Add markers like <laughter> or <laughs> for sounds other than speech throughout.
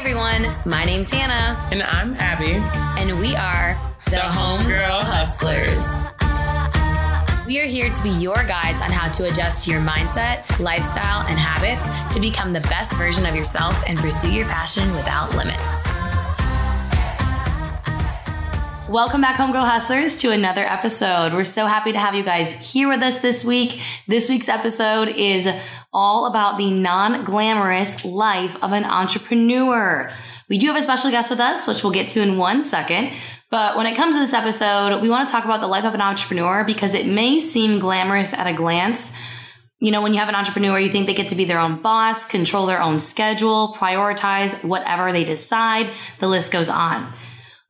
everyone, my name's Hannah. And I'm Abby. And we are the, the Homegirl Hustlers. We are here to be your guides on how to adjust to your mindset, lifestyle, and habits to become the best version of yourself and pursue your passion without limits. Welcome back, Homegirl Hustlers, to another episode. We're so happy to have you guys here with us this week. This week's episode is all about the non glamorous life of an entrepreneur. We do have a special guest with us, which we'll get to in one second. But when it comes to this episode, we want to talk about the life of an entrepreneur because it may seem glamorous at a glance. You know, when you have an entrepreneur, you think they get to be their own boss, control their own schedule, prioritize whatever they decide. The list goes on.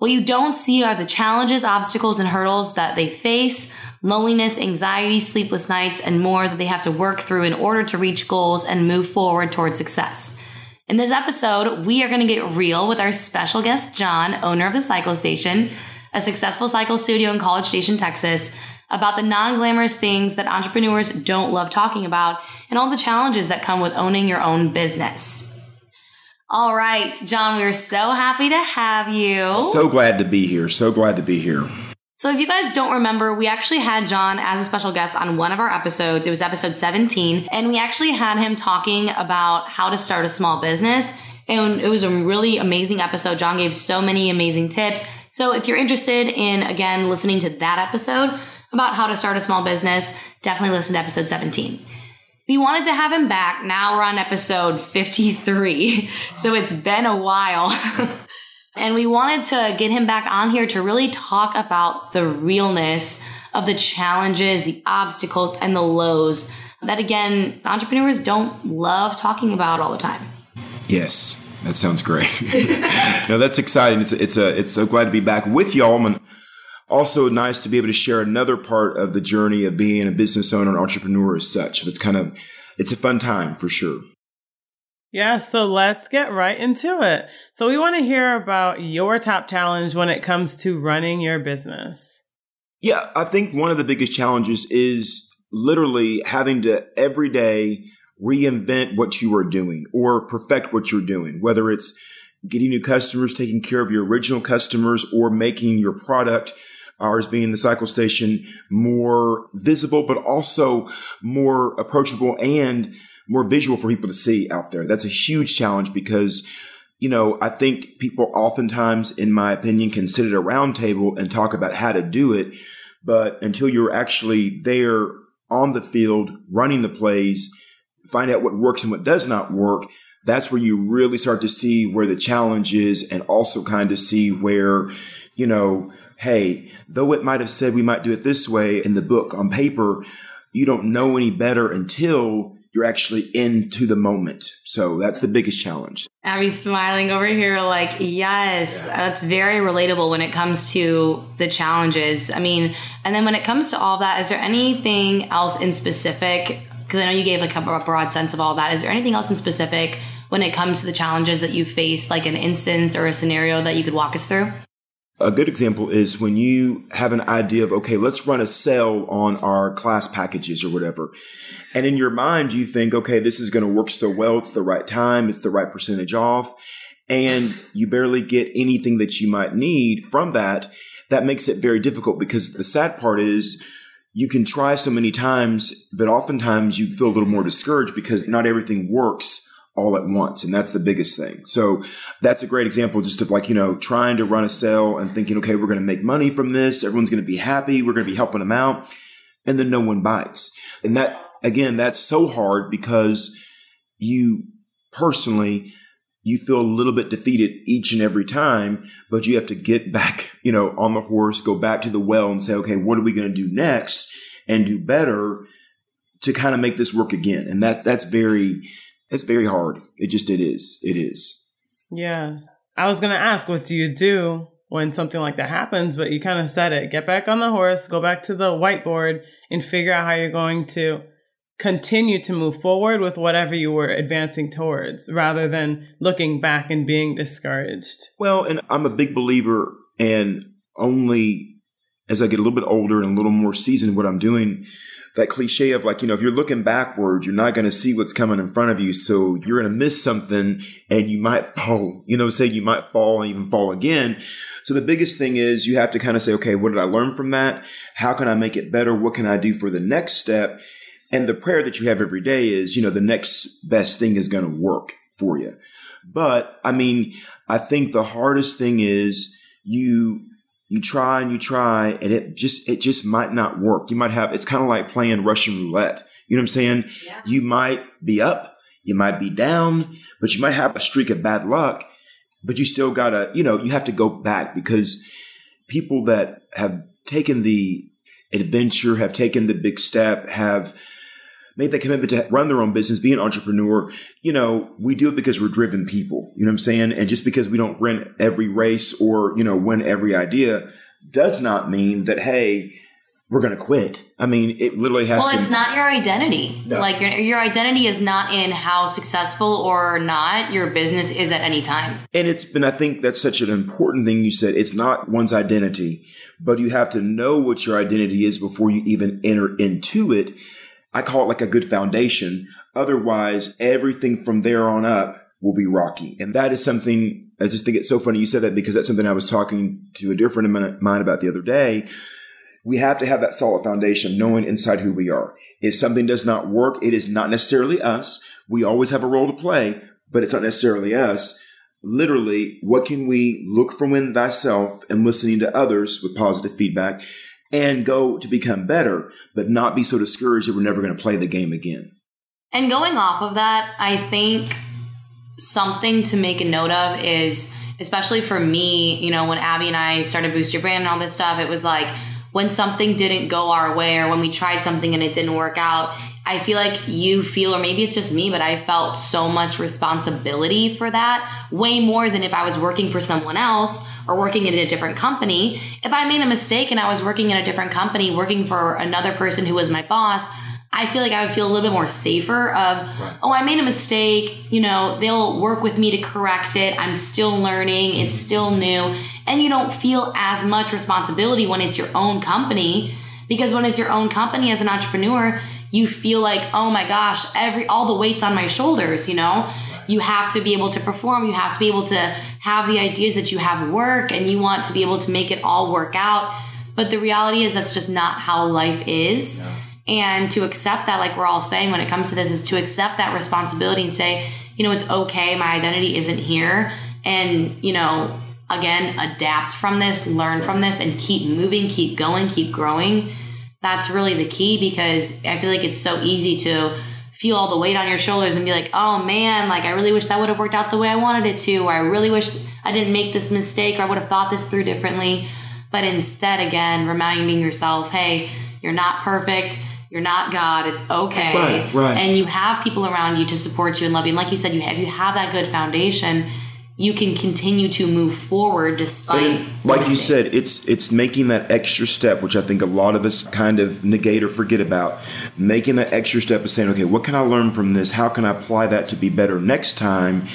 What you don't see are the challenges, obstacles, and hurdles that they face, loneliness, anxiety, sleepless nights, and more that they have to work through in order to reach goals and move forward toward success. In this episode, we are going to get real with our special guest, Jon, owner of the Cycle Station, a successful cycle studio in College Station, Texas, about the non glamorous things that entrepreneurs don't love talking about and all the challenges that come with owning your own business. All right, Jon, we're so happy to have you. So glad to be here. So glad to be here. So, if you guys don't remember, we actually had Jon as a special guest on one of our episodes. It was episode 17, and we actually had him talking about how to start a small business. And it was a really amazing episode. Jon gave so many amazing tips. So, if you're interested in, again, listening to that episode about how to start a small business, definitely listen to episode 17. We wanted to have him back. Now we're on episode 53. So it's been a while. <laughs> and we wanted to get him back on here to really talk about the realness of the challenges, the obstacles, and the lows that, again, entrepreneurs don't love talking about all the time. Yes, that sounds great. <laughs> no, that's exciting. It's, it's, a, it's so glad to be back with y'all. And also nice to be able to share another part of the journey of being a business owner and entrepreneur as such. It's kind of, it's a fun time for sure. Yeah, so let's get right into it. So we want to hear about your top challenge when it comes to running your business. Yeah, I think one of the biggest challenges is literally having to every day reinvent what you are doing or perfect what you're doing, whether it's getting new customers, taking care of your original customers, or making your product ours being the cycle station more visible, but also more approachable and more visual for people to see out there. That's a huge challenge because, you know, I think people oftentimes, in my opinion, can sit at a round table and talk about how to do it. But until you're actually there on the field, running the plays, find out what works and what does not work, that's where you really start to see where the challenge is and also kind of see where, you know, hey, though it might have said we might do it this way in the book on paper, you don't know any better until you're actually into the moment. So that's the biggest challenge. Abby's smiling over here, like, yes, yeah. that's very relatable when it comes to the challenges. I mean, and then when it comes to all that, is there anything else in specific? Because I know you gave like a broad sense of all that. Is there anything else in specific when it comes to the challenges that you face, like an instance or a scenario that you could walk us through? A good example is when you have an idea of, okay, let's run a sale on our class packages or whatever. And in your mind, you think, okay, this is going to work so well. It's the right time. It's the right percentage off. And you barely get anything that you might need from that. That makes it very difficult because the sad part is you can try so many times, but oftentimes you feel a little more discouraged because not everything works all at once. And that's the biggest thing. So that's a great example just of like, you know, trying to run a sale and thinking, okay, we're going to make money from this. Everyone's going to be happy. We're going to be helping them out. And then no one bites. And that, again, that's so hard because you personally, you feel a little bit defeated each and every time, but you have to get <laughs> back, you know, on the horse, go back to the well and say, okay, what are we going to do next and do better to kind of make this work again? And that, that's very, it's very hard. It just it is. It is. Yes. I was gonna ask, what do you do when something like that happens? But you kind of said it. Get back on the horse, go back to the whiteboard, and figure out how you're going to continue to move forward with whatever you were advancing towards, rather than looking back and being discouraged. Well, and I'm a big believer and only as I get a little bit older and a little more seasoned what I'm doing, that cliche of like, you know, if you're looking backward, you're not going to see what's coming in front of you. So you're going to miss something and you might fall, you know, say you might fall and even fall again. So the biggest thing is you have to kind of say, okay, what did I learn from that? How can I make it better? What can I do for the next step? And the prayer that you have every day is, you know, the next best thing is going to work for you. But I mean, I think the hardest thing is you you try and you try and it just it just might not work. You might have it's kind of like playing Russian roulette. You know what I'm saying? Yeah. You might be up, you might be down, but you might have a streak of bad luck, but you still gotta, you know, you have to go back because people that have taken the adventure, have taken the big step, have made that commitment to run their own business, be an entrepreneur, you know, we do it because we're driven people. You know what I'm saying? And just because we don't win every race or, you know, win every idea does not mean that, hey, we're going to quit. I mean, it literally has well, to. Well, it's not your identity. No. Like your, your identity is not in how successful or not your business is at any time. And it's been, I think that's such an important thing you said. It's not one's identity, but you have to know what your identity is before you even enter into it I call it like a good foundation. Otherwise, everything from there on up will be rocky. And that is something I just think it's so funny you said that because that's something I was talking to a different of mine about the other day. We have to have that solid foundation, knowing inside who we are. If something does not work, it is not necessarily us. We always have a role to play, but it's not necessarily us. Literally, what can we look from within thyself and listening to others with positive feedback? And go to become better, but not be so discouraged that we're never going to play the game again. And going off of that, I think something to make a note of is, especially for me, you know, when Abby and I started Boost Your Brand and all this stuff, it was like when something didn't go our way or when we tried something and it didn't work out, I feel like you feel, or maybe it's just me, but I felt so much responsibility for that, way more than if I was working for someone else or working in a different company. If I made a mistake and I was working in a different company, working for another person who was my boss, I feel like I would feel a little bit more safer of, right. oh, I made a mistake. You know, they'll work with me to correct it. I'm still learning. It's still new. And you don't feel as much responsibility when it's your own company because when it's your own company as an entrepreneur, you feel like, oh my gosh, every all the weight's on my shoulders, you know? You have to be able to perform, you have to be able to have the ideas that you have work and you want to be able to make it all work out. But the reality is that's just not how life is. No. And to accept that, like we're all saying when it comes to this, is to accept that responsibility and say, you know, it's okay, my identity isn't here. And, you know, again, adapt from this, learn from this, and keep moving, keep going, keep growing that's really the key because I feel like it's so easy to feel all the weight on your shoulders and be like, oh man, like I really wish that would have worked out the way I wanted it to, or I really wish I didn't make this mistake, or I would have thought this through differently. But instead, again, reminding yourself, hey, you're not perfect. You're not God. It's okay. Right, right. And you have people around you to support you and love you. And like you said, you have you have that good foundation you can continue to move forward despite like you said it's it's making that extra step which i think a lot of us kind of negate or forget about. Making that extra step of saying okay what can i learn from this? How can i apply that to be better next time?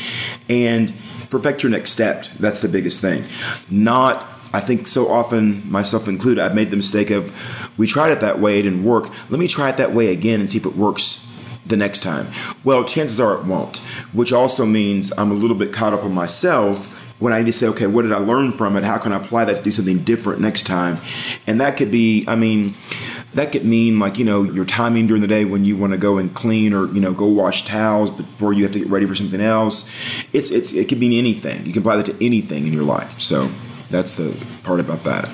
And perfect your next step. That's the biggest thing. Not I think so often, myself included, I've made the mistake of we tried it that way, it didn't work. Let me try it that way again and see if it works the next time? Well, chances are it won't, which also means I'm a little bit caught up on myself when I need to say, okay, what did I learn from it? How can I apply that to do something different next time? And that could be, I mean, that could mean like, you know, your timing during the day when you want to go and clean or, you know, go wash towels before you have to get ready for something else. It's, it's, it could mean anything. You can apply that to anything in your life. So that's the part about that.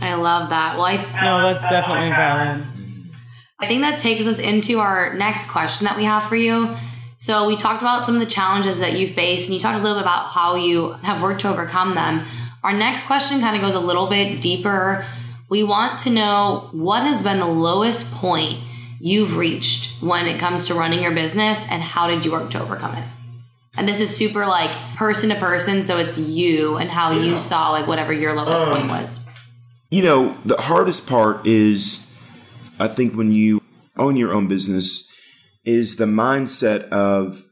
I love that. Well, I, no, that's definitely valid. I think that takes us into our next question that we have for you. So, we talked about some of the challenges that you face, and you talked a little bit about how you have worked to overcome them. Our next question kind of goes a little bit deeper. We want to know what has been the lowest point you've reached when it comes to running your business, and how did you work to overcome it? And this is super like person to person, so it's you and how yeah. you saw like whatever your lowest um, point was. You know, the hardest part is I think when you own your own business is the mindset of,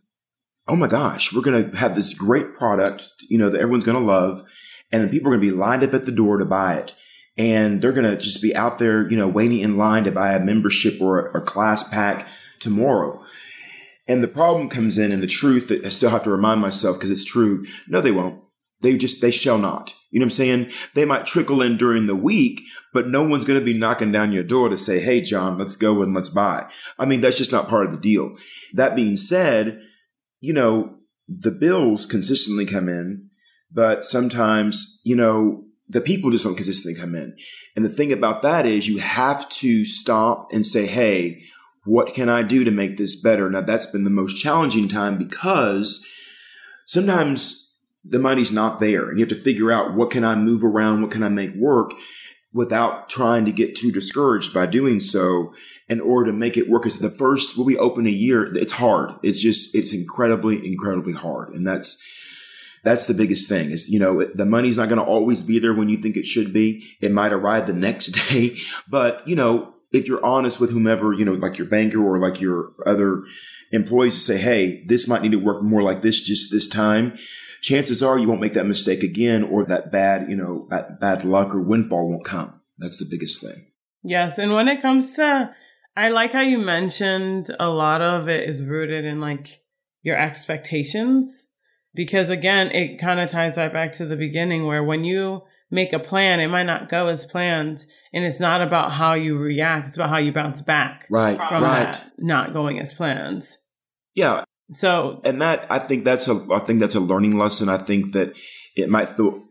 oh my gosh, we're going to have this great product, you know, that everyone's going to love. And then people are going to be lined up at the door to buy it. and they're going to just be out there, you know, waiting in line to buy a membership or a, a class pack tomorrow. And the problem comes in and the truth that I still have to remind myself because it's true. No, they won't. They just, they shall not. You know what I'm saying? They might trickle in during the week, but no one's going to be knocking down your door to say, Hey, Jon, let's go and let's buy. I mean, that's just not part of the deal. That being said, you know, the bills consistently come in, but sometimes, you know, the people just don't consistently come in. And the thing about that is you have to stop and say, Hey, what can I do to make this better? Now that's been the most challenging time because sometimes the money's not there and you have to figure out what can I move around? What can I make work without trying to get too discouraged by doing so in order to make it work. Because the first, when we open a year, it's hard. It's just, it's incredibly, incredibly hard. And that's, that's the biggest thing is, you know, the money's not going to always be there when you think it should be. It might arrive the next <laughs> day, but you know, if you're honest with whomever, you know, like your banker or like your other employees to say, Hey, this might need to work more like this just this time. Chances are you won't make that mistake again or that bad, you know, that bad luck or windfall won't come. That's the biggest thing. Yes. And when it comes to, I like how you mentioned a lot of it is rooted in like your expectations because again, it kind of ties right back to the beginning where when you make a plan, it might not go as planned. And it's not about how you react. It's about how you bounce back. Right. From right. not going as planned. Yeah. So, and that, I think that's a, I think that's a learning lesson. I think that it might feel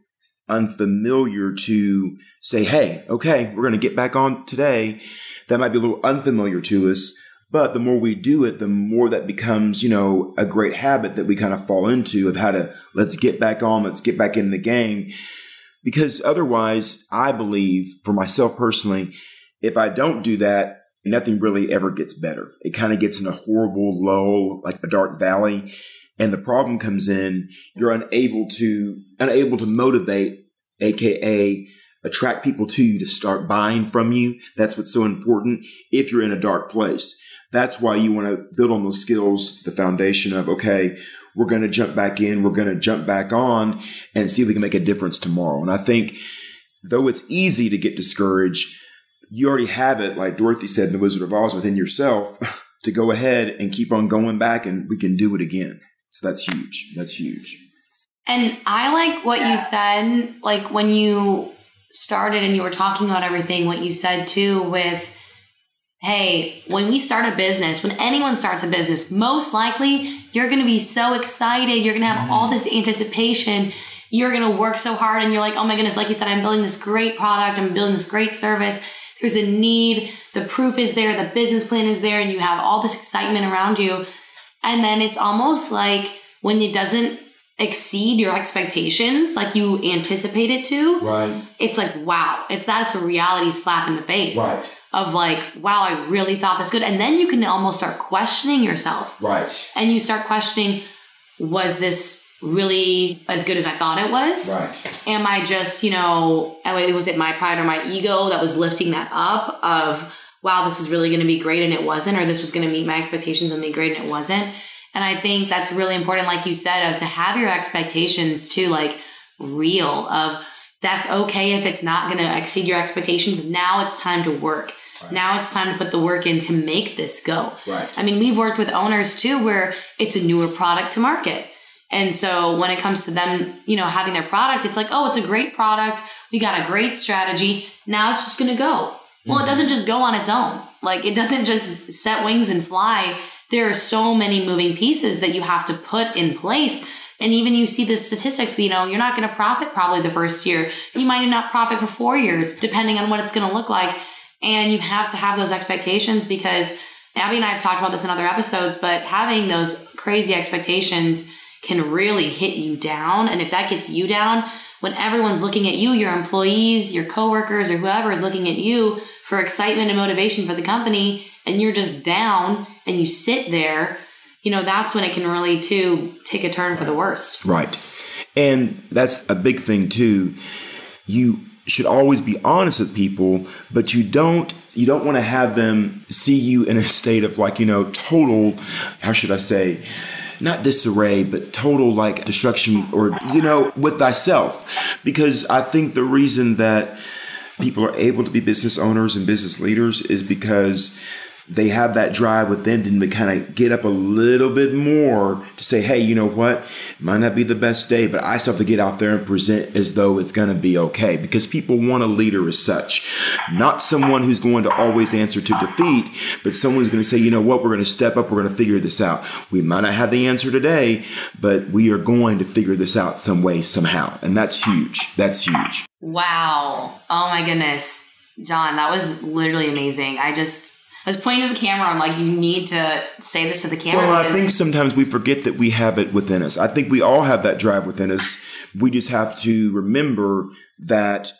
unfamiliar to say, Hey, okay, we're going to get back on today. That might be a little unfamiliar to us. But the more we do it, the more that becomes, you know, a great habit that we kind of fall into of how to let's get back on, let's get back in the game. Because otherwise, I believe for myself personally, if I don't do that, nothing really ever gets better. It kind of gets in a horrible lull, like a dark valley. And the problem comes in, you're unable to, unable to motivate, AKA attract people to you to start buying from you. That's what's so important if you're in a dark place. That's why you want to build on those skills, the foundation of, okay, we're going to jump back in. We're going to jump back on and see if we can make a difference tomorrow. And I think though it's easy to get discouraged, you already have it, like Dorothy said in The Wizard of Oz, within yourself <laughs> to go ahead and keep on going back and we can do it again. So that's huge. That's huge. And I like what you said, like when you started and you were talking about everything, what you said too with, hey, when we start a business, when anyone starts a business, most likely you're going to be so excited. You're going to have mm-hmm. all this anticipation. You're going to work so hard and you're like, oh my goodness, like you said, I'm building this great product. I'm building this great service. There's a need. The proof is there. The business plan is there and you have all this excitement around you. And then it's almost like when it doesn't exceed your expectations like you anticipate it to, Right. it's like, wow, it's that's a reality slap in the face Right. of like, wow, I really thought this good. And then you can almost start questioning yourself Right. and you start questioning, was this really as good as I thought it was? Right. Am I just, you know, was it my pride or my ego that was lifting that up of, wow, this is really going to be great and it wasn't, or this was going to meet my expectations and be great and it wasn't? And I think that's really important, like you said, of to have your expectations too, like real of that's okay if it's not going to exceed your expectations. Now it's time to work. Now it's time to put the work in to make this go. Right. I mean, we've worked with owners too where it's a newer product to market. And so when it comes to them, you know, having their product, it's like, oh, it's a great product. We got a great strategy. Now it's just going to go. Well, it mm-hmm. doesn't just go on its own. Like it doesn't just set wings and fly. There are so many moving pieces that you have to put in place. And even you see the statistics, you know, you're not going to profit probably the first year. You might not profit for four years, depending on what it's going to look like. And you have to have those expectations because Abby and I have talked about this in other episodes, but having those crazy expectations can really hit you down. And if that gets you down, when everyone's looking at you, your employees, your coworkers, or whoever is looking at you for excitement and motivation for the company, and you're just down and you sit there, you know, that's when it can really too take a turn for the worst. Right. And that's a big thing too. You should always be honest with people, but you don't you don't want to have them see you in a state of like, you know, total how should I say, not disarray, but total like destruction or you know, with thyself. Because I think the reason that people are able to be business owners and business leaders is because they have that drive within them to kind of get up a little bit more to say, hey, you know what? It might not be the best day, but I still have to get out there and present as though it's going to be okay because people want a leader as such. Not someone who's going to always answer to defeat, but someone who's going to say, you know what? We're going to step up. We're going to figure this out. We might not have the answer today, but we are going to figure this out some way, somehow. And that's huge. That's huge. Wow. Oh my goodness. Jon, that was literally amazing. I just I was pointing to the camera. I'm like, you need to say this to the camera. Well, I think sometimes we forget that we have it within us. I think we all have that drive within us. We just have to remember that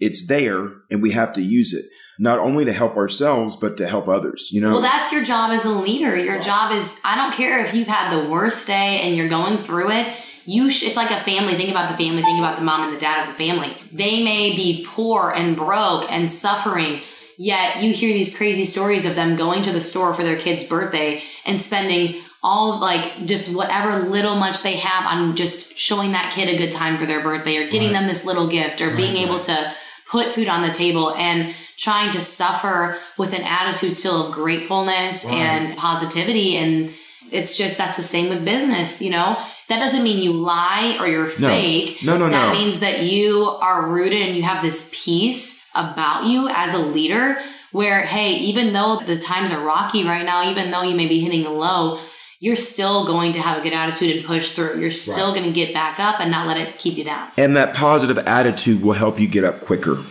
it's there and we have to use it not only to help ourselves but to help others you know well that's your job as a leader your job is i don't care if you've had the worst day and you're going through it you sh- it's like a family think about the family think about the mom and the dad of the family they may be poor and broke and suffering Yet you hear these crazy stories of them going to the store for their kid's birthday and spending all like just whatever little much they have on just showing that kid a good time for their birthday or getting right. them this little gift or right, being able to put food on the table and trying to suffer with an attitude still of gratefulness and positivity. And it's just that's the same with business you know? That doesn't mean you lie or you're no. fake. No no that no. that means that you are rooted and you have this peace about you as a leader where, hey, even though the times are rocky right now, even though you may be hitting a low, you're still going to have a good attitude and push through. You're still right. going to get back up and not let it keep you down. And that positive attitude will help you get up quicker.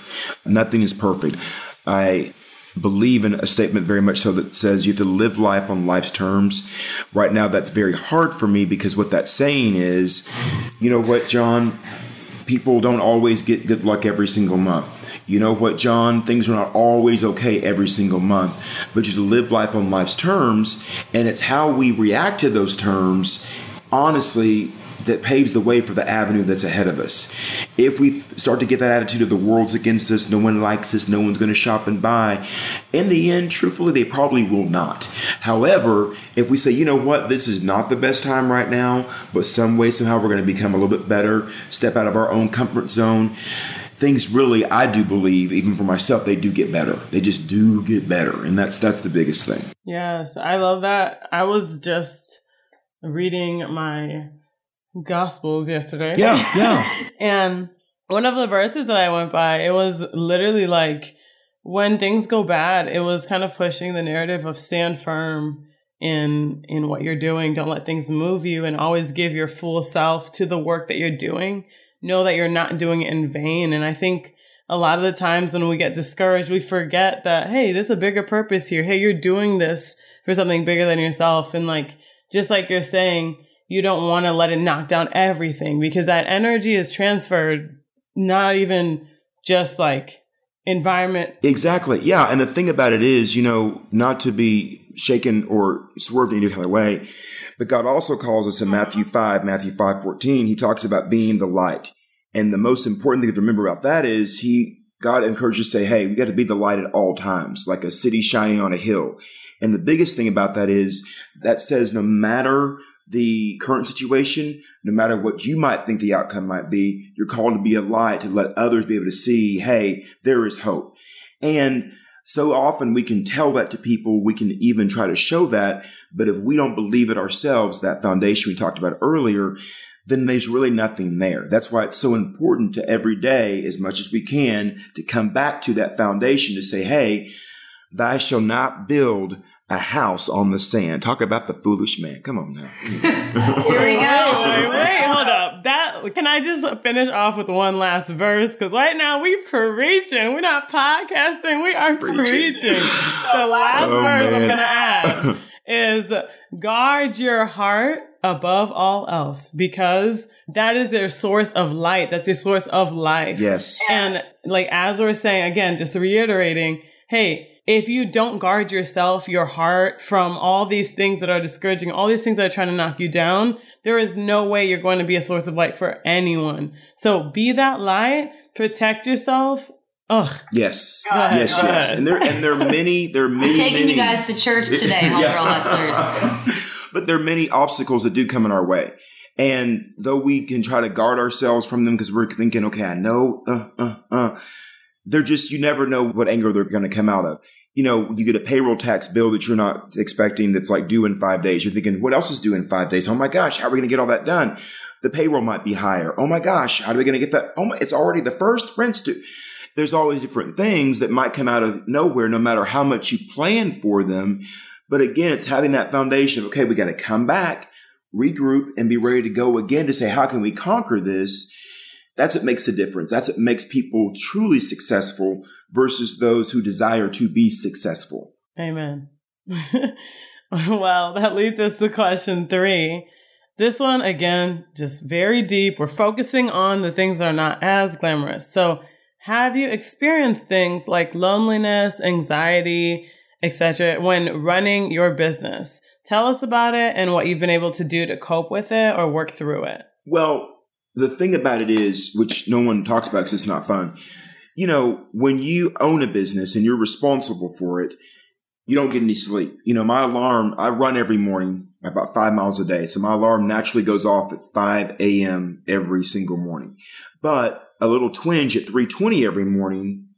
Nothing is perfect. I believe in a statement very much so that says you have to live life on life's terms. Right now, that's very hard for me because what that's saying is, you know what, Jon? People don't always get good luck every single month you know what, Jon? Things are not always okay every single month, but you live life on life's terms, and it's how we react to those terms, honestly, that paves the way for the avenue that's ahead of us. If we start to get that attitude of the world's against us, no one likes us, no one's going to shop and buy, in the end, truthfully, they probably will not. However, if we say, you know what, this is not the best time right now, but some way, somehow, we're going to become a little bit better, step out of our own comfort zone things really I do believe even for myself they do get better. They just do get better and that's that's the biggest thing. Yes, I love that. I was just reading my gospels yesterday. Yeah, yeah. <laughs> and one of the verses that I went by, it was literally like when things go bad, it was kind of pushing the narrative of stand firm in in what you're doing. Don't let things move you and always give your full self to the work that you're doing know that you're not doing it in vain. And I think a lot of the times when we get discouraged, we forget that, hey, there's a bigger purpose here. Hey, you're doing this for something bigger than yourself. And like, just like you're saying, you don't want to let it knock down everything because that energy is transferred, not even just like environment. Exactly. Yeah. And the thing about it is, you know, not to be shaken or swerved in any kind of way, but God also calls us in Matthew 5, Matthew 5, 14, he talks about being the light. And the most important thing to remember about that is he, God encourages us to say, hey, we got to be the light at all times, like a city shining on a hill. And the biggest thing about that is that says no matter the current situation, no matter what you might think the outcome might be, you're called to be a light to let others be able to see, hey, there is hope. And so often we can tell that to people. We can even try to show that. But if we don't believe it ourselves, that foundation we talked about earlier, then there's really nothing there. That's why it's so important to every day, as much as we can, to come back to that foundation to say, Hey, thou shall not build a house on the sand. Talk about the foolish man. Come on now. <laughs> Here we go. Wait, wait, hold up. That can I just finish off with one last verse? Because right now we preaching. We're not podcasting. We are preaching. preaching. The <laughs> oh, last oh, verse man. I'm gonna add <laughs> is guard your heart above all else because that is their source of light. That's their source of life. Yes. And like as we're saying again, just reiterating, hey, if you don't guard yourself, your heart from all these things that are discouraging, all these things that are trying to knock you down, there is no way you're going to be a source of light for anyone. So be that light, protect yourself. Ugh. Yes. Yes, yes. And there and there are many there are <laughs> many I'm taking many, you guys to church today, homegirl <laughs> yeah. listeners. <laughs> but there are many obstacles that do come in our way. And though we can try to guard ourselves from them because we're thinking, okay, I know, uh, uh, uh, they're just, you never know what angle they're going to come out of. You know, you get a payroll tax bill that you're not expecting that's like due in five days. You're thinking, what else is due in five days? Oh my gosh, how are we going to get all that done? The payroll might be higher. Oh my gosh, how are we going to get that? Oh my, it's already the first rent's due. There's always different things that might come out of nowhere, no matter how much you plan for them. But again, it's having that foundation of, okay, we got to come back, regroup, and be ready to go again to say, how can we conquer this? That's what makes the difference. That's what makes people truly successful versus those who desire to be successful. Amen. <laughs> well, that leads us to question three. This one, again, just very deep. We're focusing on the things that are not as glamorous. So, have you experienced things like loneliness, anxiety, etc., when running your business? Tell us about it and what you've been able to do to cope with it or work through it. Well, the thing about it is, which no one talks about because it's not fun, you know, when you own a business and you're responsible for it, you don't get any sleep. You know, my alarm, I run every morning about five miles a day. So my alarm naturally goes off at 5 a.m. every single morning. But a little twinge at 320 every morning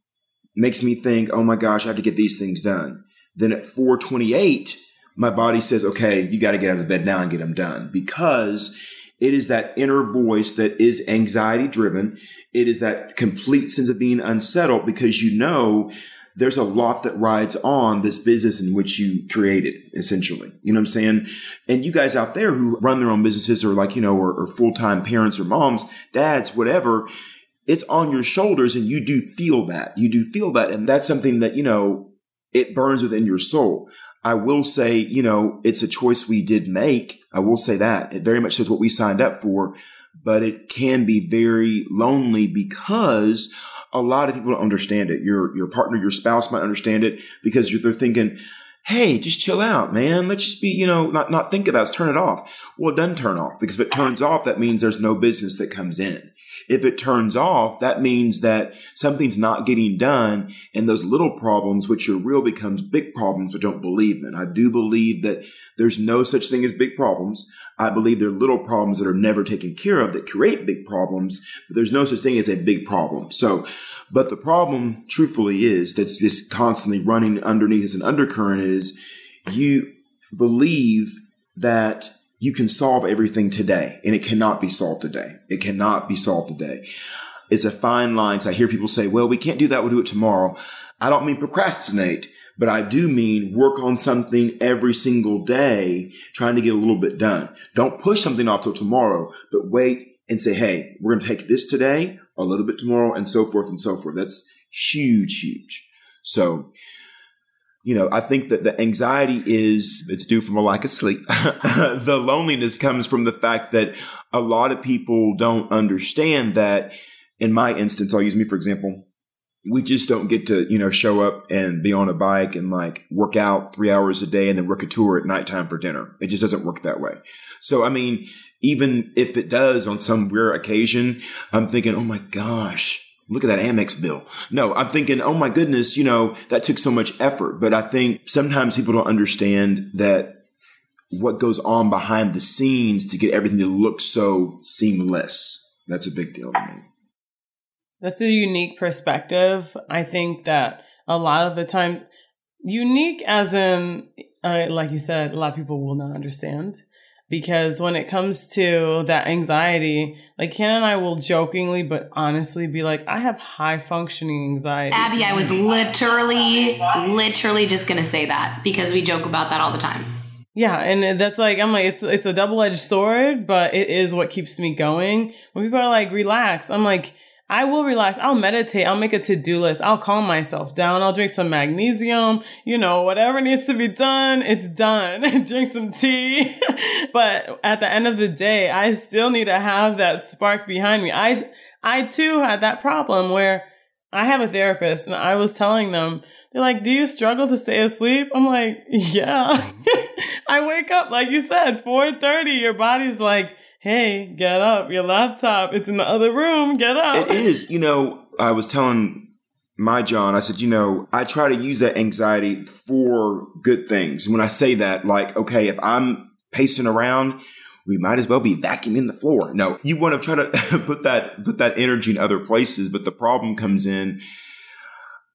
makes me think, oh my gosh, I have to get these things done. Then at 428, my body says, okay, you got to get out of bed now and get them done because it is that inner voice that is anxiety driven. It is that complete sense of being unsettled because you know there's a lot that rides on this business in which you created, essentially. You know what I'm saying? And you guys out there who run their own businesses or like, you know, or, or full time parents or moms, dads, whatever, it's on your shoulders and you do feel that. You do feel that. And that's something that, you know, it burns within your soul. I will say, you know, it's a choice we did make. I will say that it very much says what we signed up for, but it can be very lonely because a lot of people don't understand it. Your, your partner, your spouse might understand it because they're thinking, Hey, just chill out, man. Let's just be, you know, not, not think about it. Turn it off. Well, it doesn't turn off because if it turns off, that means there's no business that comes in. If it turns off, that means that something's not getting done and those little problems, which are real, becomes big problems, which I don't believe in. I do believe that there's no such thing as big problems. I believe there are little problems that are never taken care of that create big problems, but there's no such thing as a big problem. So, but the problem truthfully is that's just constantly running underneath as an undercurrent is you believe that you can solve everything today and it cannot be solved today. It cannot be solved today. It's a fine line. So I hear people say, well, we can't do that. We'll do it tomorrow. I don't mean procrastinate, but I do mean work on something every single day, trying to get a little bit done. Don't push something off till tomorrow, but wait and say, Hey, we're going to take this today, a little bit tomorrow and so forth and so forth. That's huge, huge. So you know, I think that the anxiety is, it's due from a lack of sleep. <laughs> the loneliness comes from the fact that a lot of people don't understand that in my instance, I'll use me for example. We just don't get to, you know, show up and be on a bike and like work out three hours a day and then work a tour at nighttime for dinner. It just doesn't work that way. So, I mean, even if it does on some rare occasion, I'm thinking, oh my gosh, look at that Amex bill. No, I'm thinking, oh my goodness, you know, that took so much effort. But I think sometimes people don't understand that what goes on behind the scenes to get everything to look so seamless. That's a big deal to me. That's a unique perspective. I think that a lot of the times, unique as in, uh, like you said, a lot of people will not understand because when it comes to that anxiety, like Ken and I will jokingly but honestly be like, I have high functioning anxiety. Abby, I was literally, literally just gonna say that because we joke about that all the time. Yeah, and that's like I'm like it's it's a double edged sword, but it is what keeps me going. When people are like relax, I'm like I will relax. I'll meditate. I'll make a to do list. I'll calm myself down. I'll drink some magnesium. You know, whatever needs to be done, it's done. <laughs> drink some tea. <laughs> but at the end of the day, I still need to have that spark behind me. I, I too had that problem where I have a therapist and I was telling them, they're like, do you struggle to stay asleep? I'm like, yeah. <laughs> I wake up, like you said, 4.30. Your body's like, hey, get up, your laptop, it's in the other room, get up. It is. You know, I was telling my John, I said, you know, I try to use that anxiety for good things. When I say that, like, okay, if I'm pacing around, we might as well be vacuuming the floor. No, you want to try to <laughs> put that put that energy in other places, but the problem comes in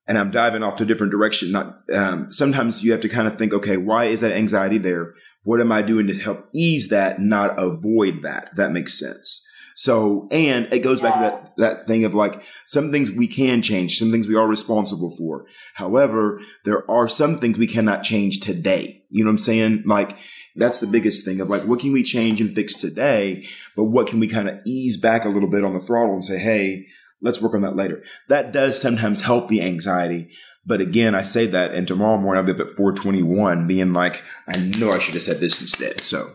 and I'm diving off to a different direction. Not um, sometimes you have to kind of think, okay, why is that anxiety there? What am I doing to help ease that, not avoid that? That makes sense. So, and it goes back to that, that thing of like some things we can change, some things we are responsible for. However, there are some things we cannot change today. You know what I'm saying? Like that's the biggest thing of like, what can we change and fix today? But what can we kind of ease back a little bit on the throttle and say, Hey, let's work on that later. That does sometimes help the anxiety. But again, I say that and tomorrow morning I'll be up at 421 being like, I know I should have said this instead. So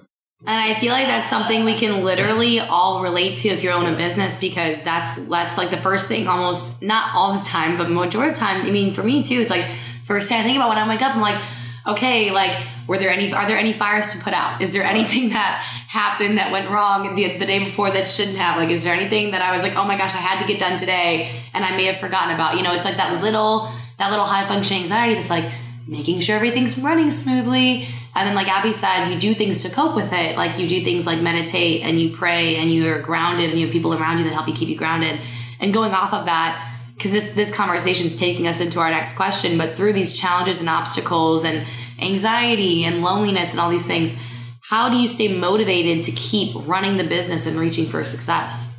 and I feel like that's something we can literally all relate to if you own a business because that's that's like the first thing almost not all the time, but majority of the time. I mean, for me too, it's like first thing I think about when I wake up, I'm like, okay, like were there any are there any fires to put out? Is there anything that happened that went wrong the, the day before that shouldn't have? Like, is there anything that I was like, oh my gosh, I had to get done today and I may have forgotten about? You know, it's like that little that little high functioning anxiety that's like making sure everything's running smoothly and then, like Abby said, you do things to cope with it. Like you do things like meditate and you pray and you're grounded and you have people around you that help you keep you grounded. And going off of that, because this this conversation is taking us into our next question, but through these challenges and obstacles and anxiety and loneliness and all these things, how do you stay motivated to keep running the business and reaching for success?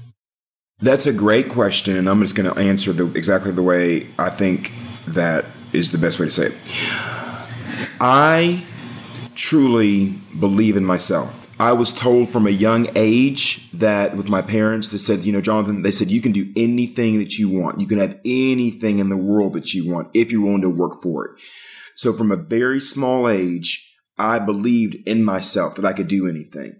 That's a great question, and I'm just going to answer the, exactly the way I think that is the best way to say it. I truly believe in myself. I was told from a young age that with my parents, they said, you know, Jonathan, they said, you can do anything that you want. You can have anything in the world that you want if you're willing to work for it. So from a very small age, I believed in myself that I could do anything.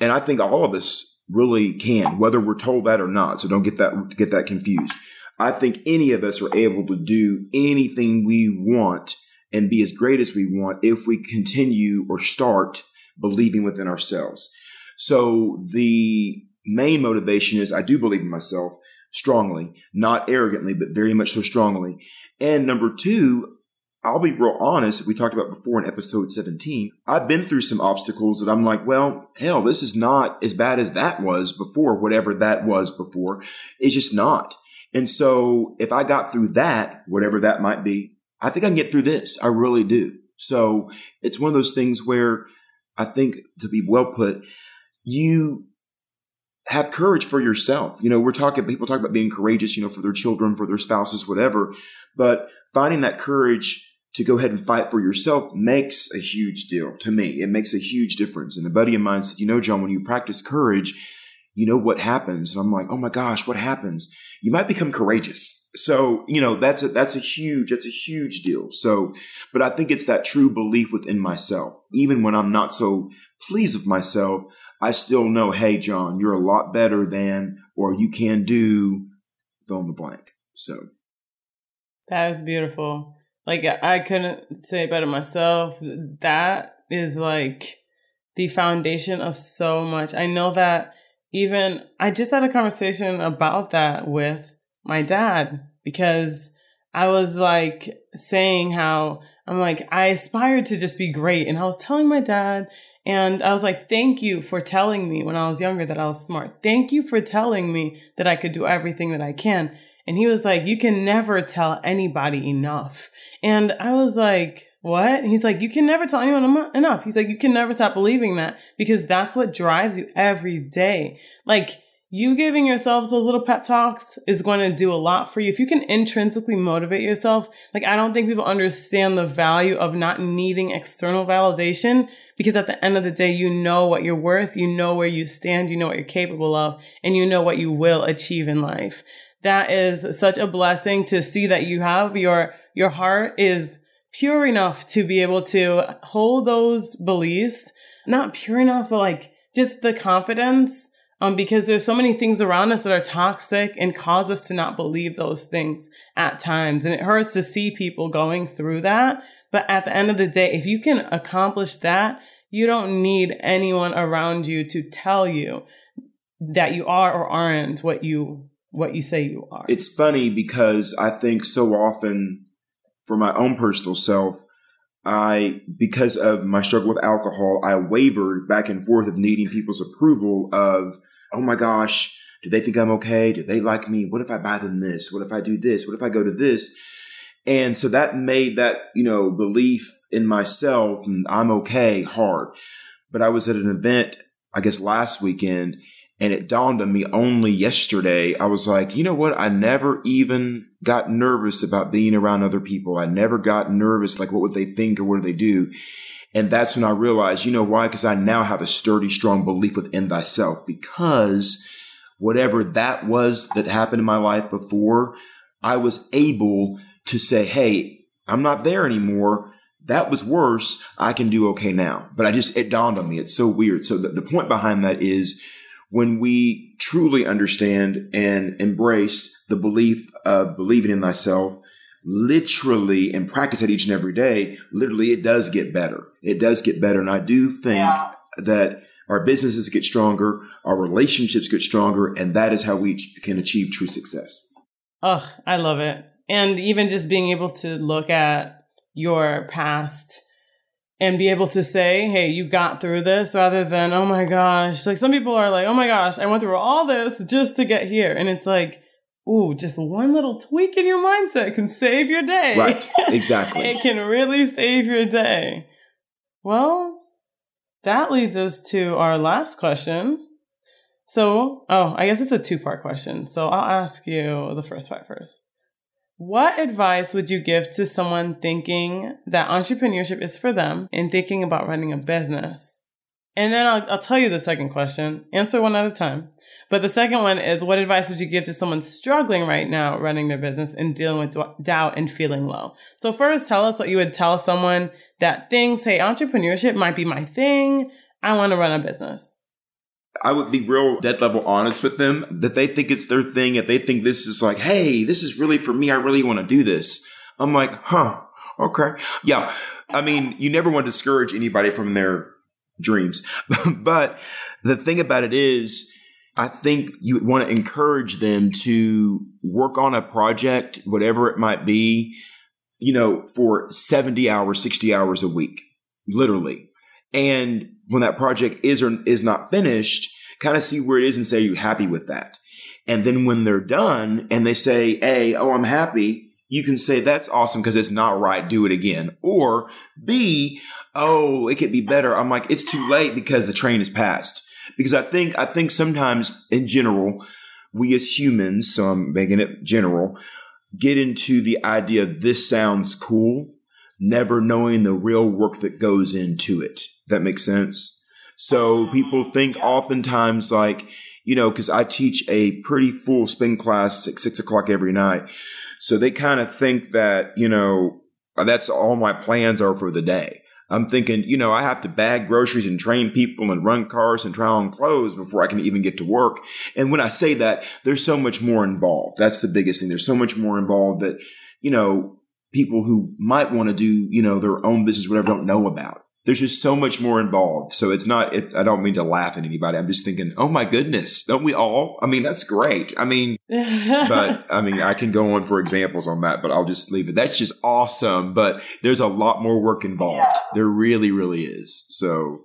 And I think all of us really can, whether we're told that or not. So don't get that, get that confused. I think any of us are able to do anything we want and be as great as we want if we continue or start believing within ourselves. So the main motivation is I do believe in myself strongly, not arrogantly, but very much so strongly. And number two, I'll be real honest. We talked about before in episode 17. I've been through some obstacles that I'm like, well, hell, this is not as bad as that was before, whatever that was before. It's just not. And so if I got through that, whatever that might be, I think I can get through this. I really do. So it's one of those things where I think to be well put, you have courage for yourself. You know, we're talking, people talk about being courageous, you know, for their children, for their spouses, whatever, but finding that courage to go ahead and fight for yourself makes a huge deal to me. It makes a huge difference. And a buddy of mine said, you know, Jon, when you practice courage, you know what happens. And I'm like, oh my gosh, what happens? You might become courageous. So you know that's a that's a huge that's a huge deal. So but i think it's that true belief within myself. Even when i'm not so pleased with myself i still know hey jon you're a lot better than or you can do fill in the blank. So. That is beautiful. Like i couldn't say better myself. That is like the foundation of so much. I know that even i just had a conversation about that with my dad because I was like saying how I'm like, I aspired to just be great. And I was telling my dad, and I was like, thank you for telling me when I was younger that I was smart. Thank you for telling me that I could do everything that I can. And he was like, you can never tell anybody enough. And I was like, what? He's like, you can never tell anyone enough. He's like, you can never stop believing that because that's what drives you every day. Like, you giving yourself those little pep talks is going to do a lot for you. If you can intrinsically motivate yourself, like I don't think people understand the value of not needing external validation because at the end of the day, you know what you're worth, you know where you stand, you know what you're capable of, and you know what you will achieve in life. That is such a blessing to see that you have your, your heart is pure enough to be able to hold those beliefs, not pure enough, but like just the confidence um, because there's so many things around us that are toxic and cause us to not believe those things at times. And it hurts to see people going through that. But at the end of the day, if you can accomplish that, you don't need anyone around you to tell you that you are or aren't what you what you say you are. It's funny because I think so often for my own personal self, I, because of my struggle with alcohol, I wavered back and forth of needing people's approval of oh my gosh, do they think I'm okay? Do they like me? What if I buy them this? What if I do this? What if I go to this? And so that made that, you know, belief in myself and I'm okay hard. But I was at an event, I guess last weekend, and it dawned on me only yesterday. I was like, you know what? I never even got nervous about being around other people. I never got nervous, like, what would they think or what do they do? And that's when I realized, you know why? Because I now have a sturdy, strong belief within thyself because whatever that was that happened in my life before, I was able to say, Hey, I'm not there anymore. That was worse. I can do okay now. But I just, it dawned on me. It's so weird. So the, the point behind that is when we truly understand and embrace the belief of believing in thyself, literally and practice it each and every day, literally it does get better. It does get better. And I do think yeah. that our businesses get stronger, our relationships get stronger, and that is how we can achieve true success. Oh, I love it. And even just being able to look at your past and be able to say, hey, you got through this rather than, oh my gosh. Like some people are like, oh my gosh, I went through all this just to get here. And it's like, ooh, just one little tweak in your mindset can save your day. Right, <laughs> exactly. it can really save your day. Well, that leads us to our last question. So, oh, I guess it's a two part question. So I'll ask you the first part first. What advice would you give to someone thinking that entrepreneurship is for them and thinking about running a business? And then I'll, I'll tell you the second question. Answer one at a time. But the second one is what advice would you give to someone struggling right now running their business and dealing with doubt and feeling low? So first, tell us what you would tell someone that thinks, hey, entrepreneurship might be my thing. I want to run a business. I would be real dead level honest with them that they think it's their thing. If they think this is like, hey, this is really for me, I really want to do this. I'm like, huh, okay. Yeah. I mean, you never want to discourage anybody from their dreams. <laughs> but the thing about it is, I think you would want to encourage them to work on a project, whatever it might be, you know, for 70 hours, 60 hours a week, literally. And when that project is or is not finished, kind of see where it is and say, are you happy with that? And then when they're done and they say, A, oh, I'm happy, you can say that's awesome because it's not right. Do it again. Or B, oh, it could be better. I'm like, it's too late because the train is passed. Because I think, I think sometimes in general, we as humans, so I'm making it general, get into the idea this sounds cool, never knowing the real work that goes into it. That makes sense. So people think oftentimes like, you know, cause I teach a pretty full spin class at six o'clock every night. So they kind of think that, you know, uh, that's all my plans are for the day. I'm thinking, you know, I have to bag groceries and train people and run cars and try on clothes before I can even get to work. And when I say that, there's so much more involved. That's the biggest thing. There's so much more involved that, you know, people who might want to do, you know, their own business, whatever, don't know about. There's just so much more involved. So it's not, it, I don't mean to laugh at anybody. I'm just thinking, oh my goodness, don't we all? I mean, that's great. I mean, <laughs> but I mean, I can go on for examples on that, but I'll just leave it. That's just awesome. But there's a lot more work involved. Yeah. There really, really is. So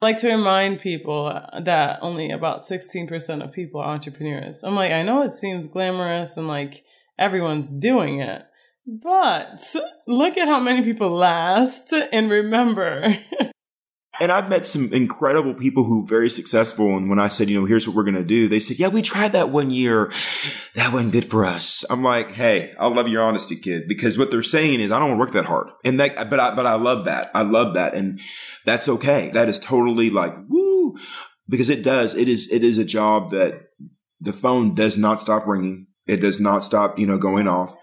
I like to remind people that only about 16% of people are entrepreneurs. I'm like, I know it seems glamorous and like everyone's doing it, but look at how many people last and remember. <laughs> and I've met some incredible people who very successful. And when I said, you know, here's what we're going to do, they said, yeah, we tried that one year. That wasn't good for us. I'm like, hey, I love your honesty, kid, because what they're saying is I don't want to work that hard. And that, but I, but I love that. I love that. And that's okay. That is totally like, woo, because it does. It is, it is a job that the phone does not stop ringing. It does not stop, you know, going off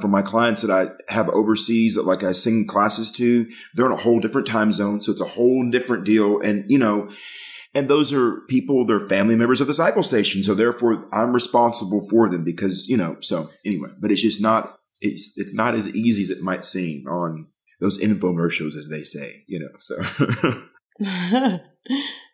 for my clients that I have overseas that like I sing classes to, they're in a whole different time zone. So it's a whole different deal. And, you know, and those are people, they're family members of the cycle station. So therefore I'm responsible for them because, you know, so anyway, but it's just not, it's, it's not as easy as it might seem on those infomercials, as they say, you know, so. <laughs>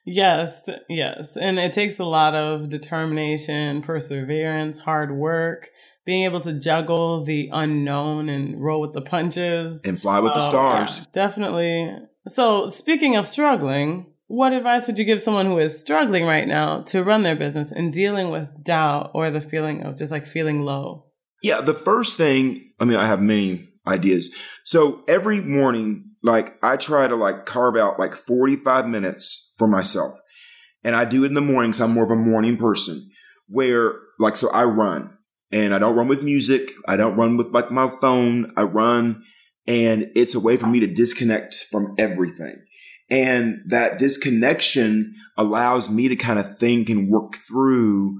yes, yes. And it takes a lot of determination, perseverance, hard work being able to juggle the unknown and roll with the punches and fly with the oh, stars. Yeah, definitely. So, speaking of struggling, what advice would you give someone who is struggling right now to run their business and dealing with doubt or the feeling of just like feeling low? Yeah, the first thing, I mean, I have many ideas. So every morning, like I try to like carve out like 45 minutes for myself. And I do it in the mornings. I'm more of a morning person where like, so I run and I don't run with music. I don't run with like my phone. I run and it's a way for me to disconnect from everything. And that disconnection allows me to kind of think and work through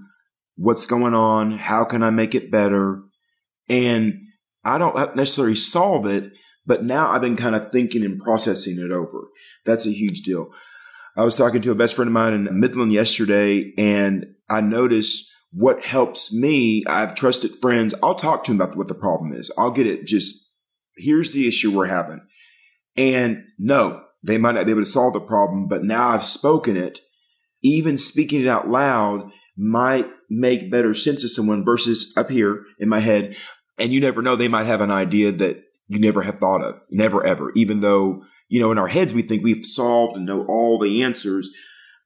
what's going on. How can I make it better? And I don't necessarily solve it, but now I've been kind of thinking and processing it over. That's a huge deal. I was talking to a best friend of mine in Midland yesterday, and I noticed what helps me. I have trusted friends. I'll talk to them about what the problem is. I'll get it. Just here's the issue we're having. And no, they might not be able to solve the problem, but now I've spoken it. Even speaking it out loud might make better sense to someone versus up here in my head. And you never know, they might have an idea that you never have thought of, never ever, even though, you know, in our heads, we think we've solved and know all the answers.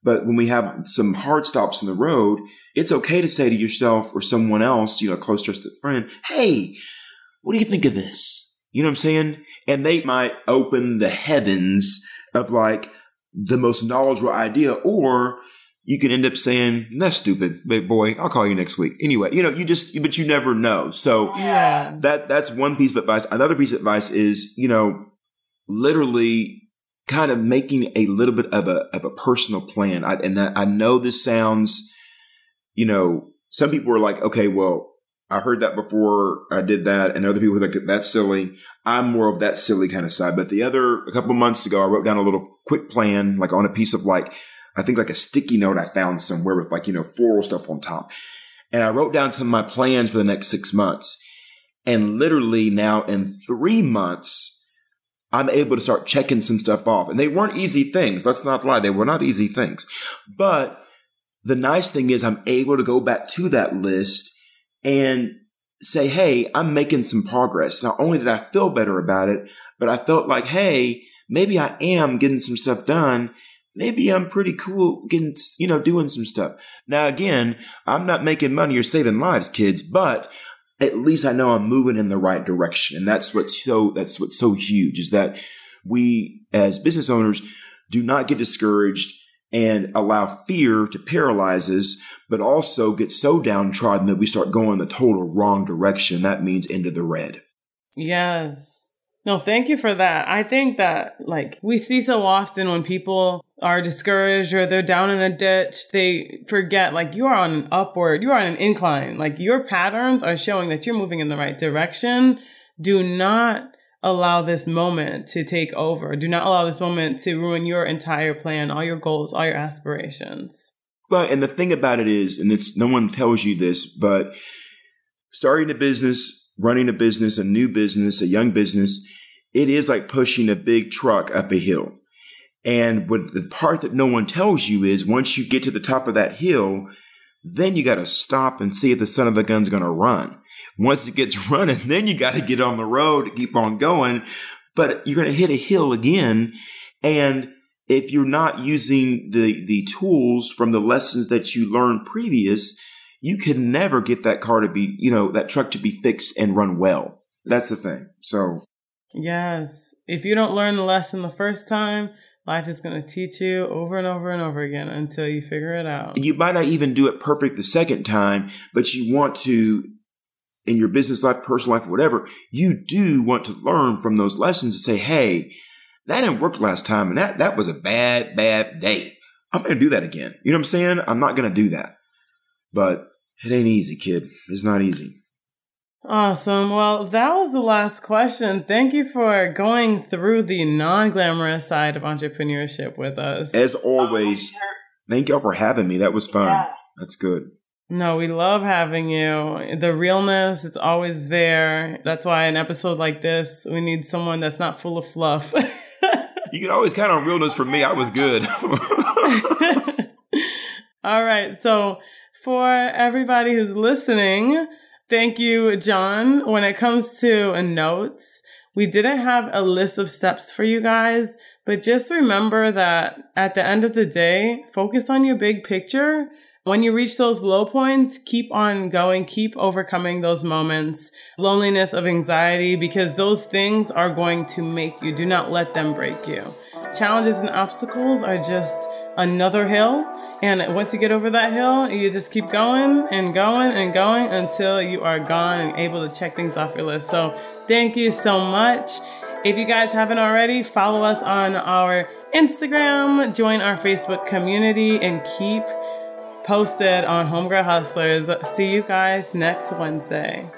But when we have some hard stops in the road, it's okay to say to yourself or someone else, you know, a close trusted friend, Hey, what do you think of this? You know what I'm saying? And they might open the heavens of like the most knowledgeable idea, or you can end up saying, that's stupid, big boy. I'll call you next week. Anyway, you know, you just, but you never know. So Yeah. that, that's one piece of advice. Another piece of advice is, you know, literally kind of making a little bit of a, of a personal plan. I, and that, I know this sounds, you know, some people are like, okay, well, I heard that before I did that. And other people are like, that's silly. I'm more of that silly kind of side. But the other, a couple months ago, I wrote down a little quick plan, like on a piece of like, I think like a sticky note I found somewhere with like, you know, floral stuff on top. And I wrote down some of my plans for the next six months. And literally now in three months, I'm able to start checking some stuff off. And they weren't easy things. Let's not lie. They were not easy things. But the nice thing is I'm able to go back to that list and say, Hey, I'm making some progress. Not only did I feel better about it, but I felt like, Hey, maybe I am getting some stuff done maybe I'm pretty cool getting, you know, doing some stuff. Now, again, I'm not making money or saving lives, kids, but at least I know I'm moving in the right direction. And that's what's so, that's what's so huge is that we as business owners do not get discouraged and allow fear to paralyze us, but also get so downtrodden that we start going the total wrong direction. That means into the red. Yes. No, thank you for that. I think that like we see so often when people are discouraged or they're down in a ditch, they forget like you are on an upward, you are on an incline. Like your patterns are showing that you're moving in the right direction. Do not allow this moment to take over. Do not allow this moment to ruin your entire plan, all your goals, all your aspirations. Well, and the thing about it is, and it's no one tells you this, but starting a business, running a business, a new business, a young business, it is like pushing a big truck up a hill. And what the part that no one tells you is once you get to the top of that hill, then you got to stop and see if the son of a gun's going to run. Once it gets <laughs> running, then you got to get on the road to keep on going. But you're going to hit a hill again. And if you're not using the, the tools from the lessons that you learned previous, you can never get that car to be, you know, that truck to be fixed and run well. That's the thing. So, yes, if you don't learn the lesson the first time, life is going to teach you over and over and over again until you figure it out. You might not even do it perfect the second time, but you want to, in your business life, personal life, whatever, you do want to learn from those lessons and say, hey, that didn't work last time, and that, that was a bad, bad day. I'm going to do that again. You know what I'm saying? I'm not going to do that. But it ain't easy, kid. It's not easy. Awesome. Well, that was the last question. Thank you for going through the non glamorous side of entrepreneurship with us. As always, thank y'all for having me. That was fun. Yeah. That's good. No, we love having you. The realness, it's always there. That's why an episode like this, we need someone that's not full of fluff. <laughs> You can always count on realness for me. I was good. <laughs> All right. So, for everybody who's listening, thank you, Jon. When it comes to notes, we didn't have a list of steps for you guys, but just remember that at the end of the day, focus on your big picture when you reach those low points, keep on going, keep overcoming those moments, loneliness of anxiety, because those things are going to make you. Do not let them break you. Challenges and obstacles are just another hill. And once you get over that hill, you just keep going and going and going until you are gone and able to check things off your list. So thank you so much. If you guys haven't already, follow us on our Instagram, join our Facebook community, and keep posted on Homegirl Hustlers. See you guys next Wednesday.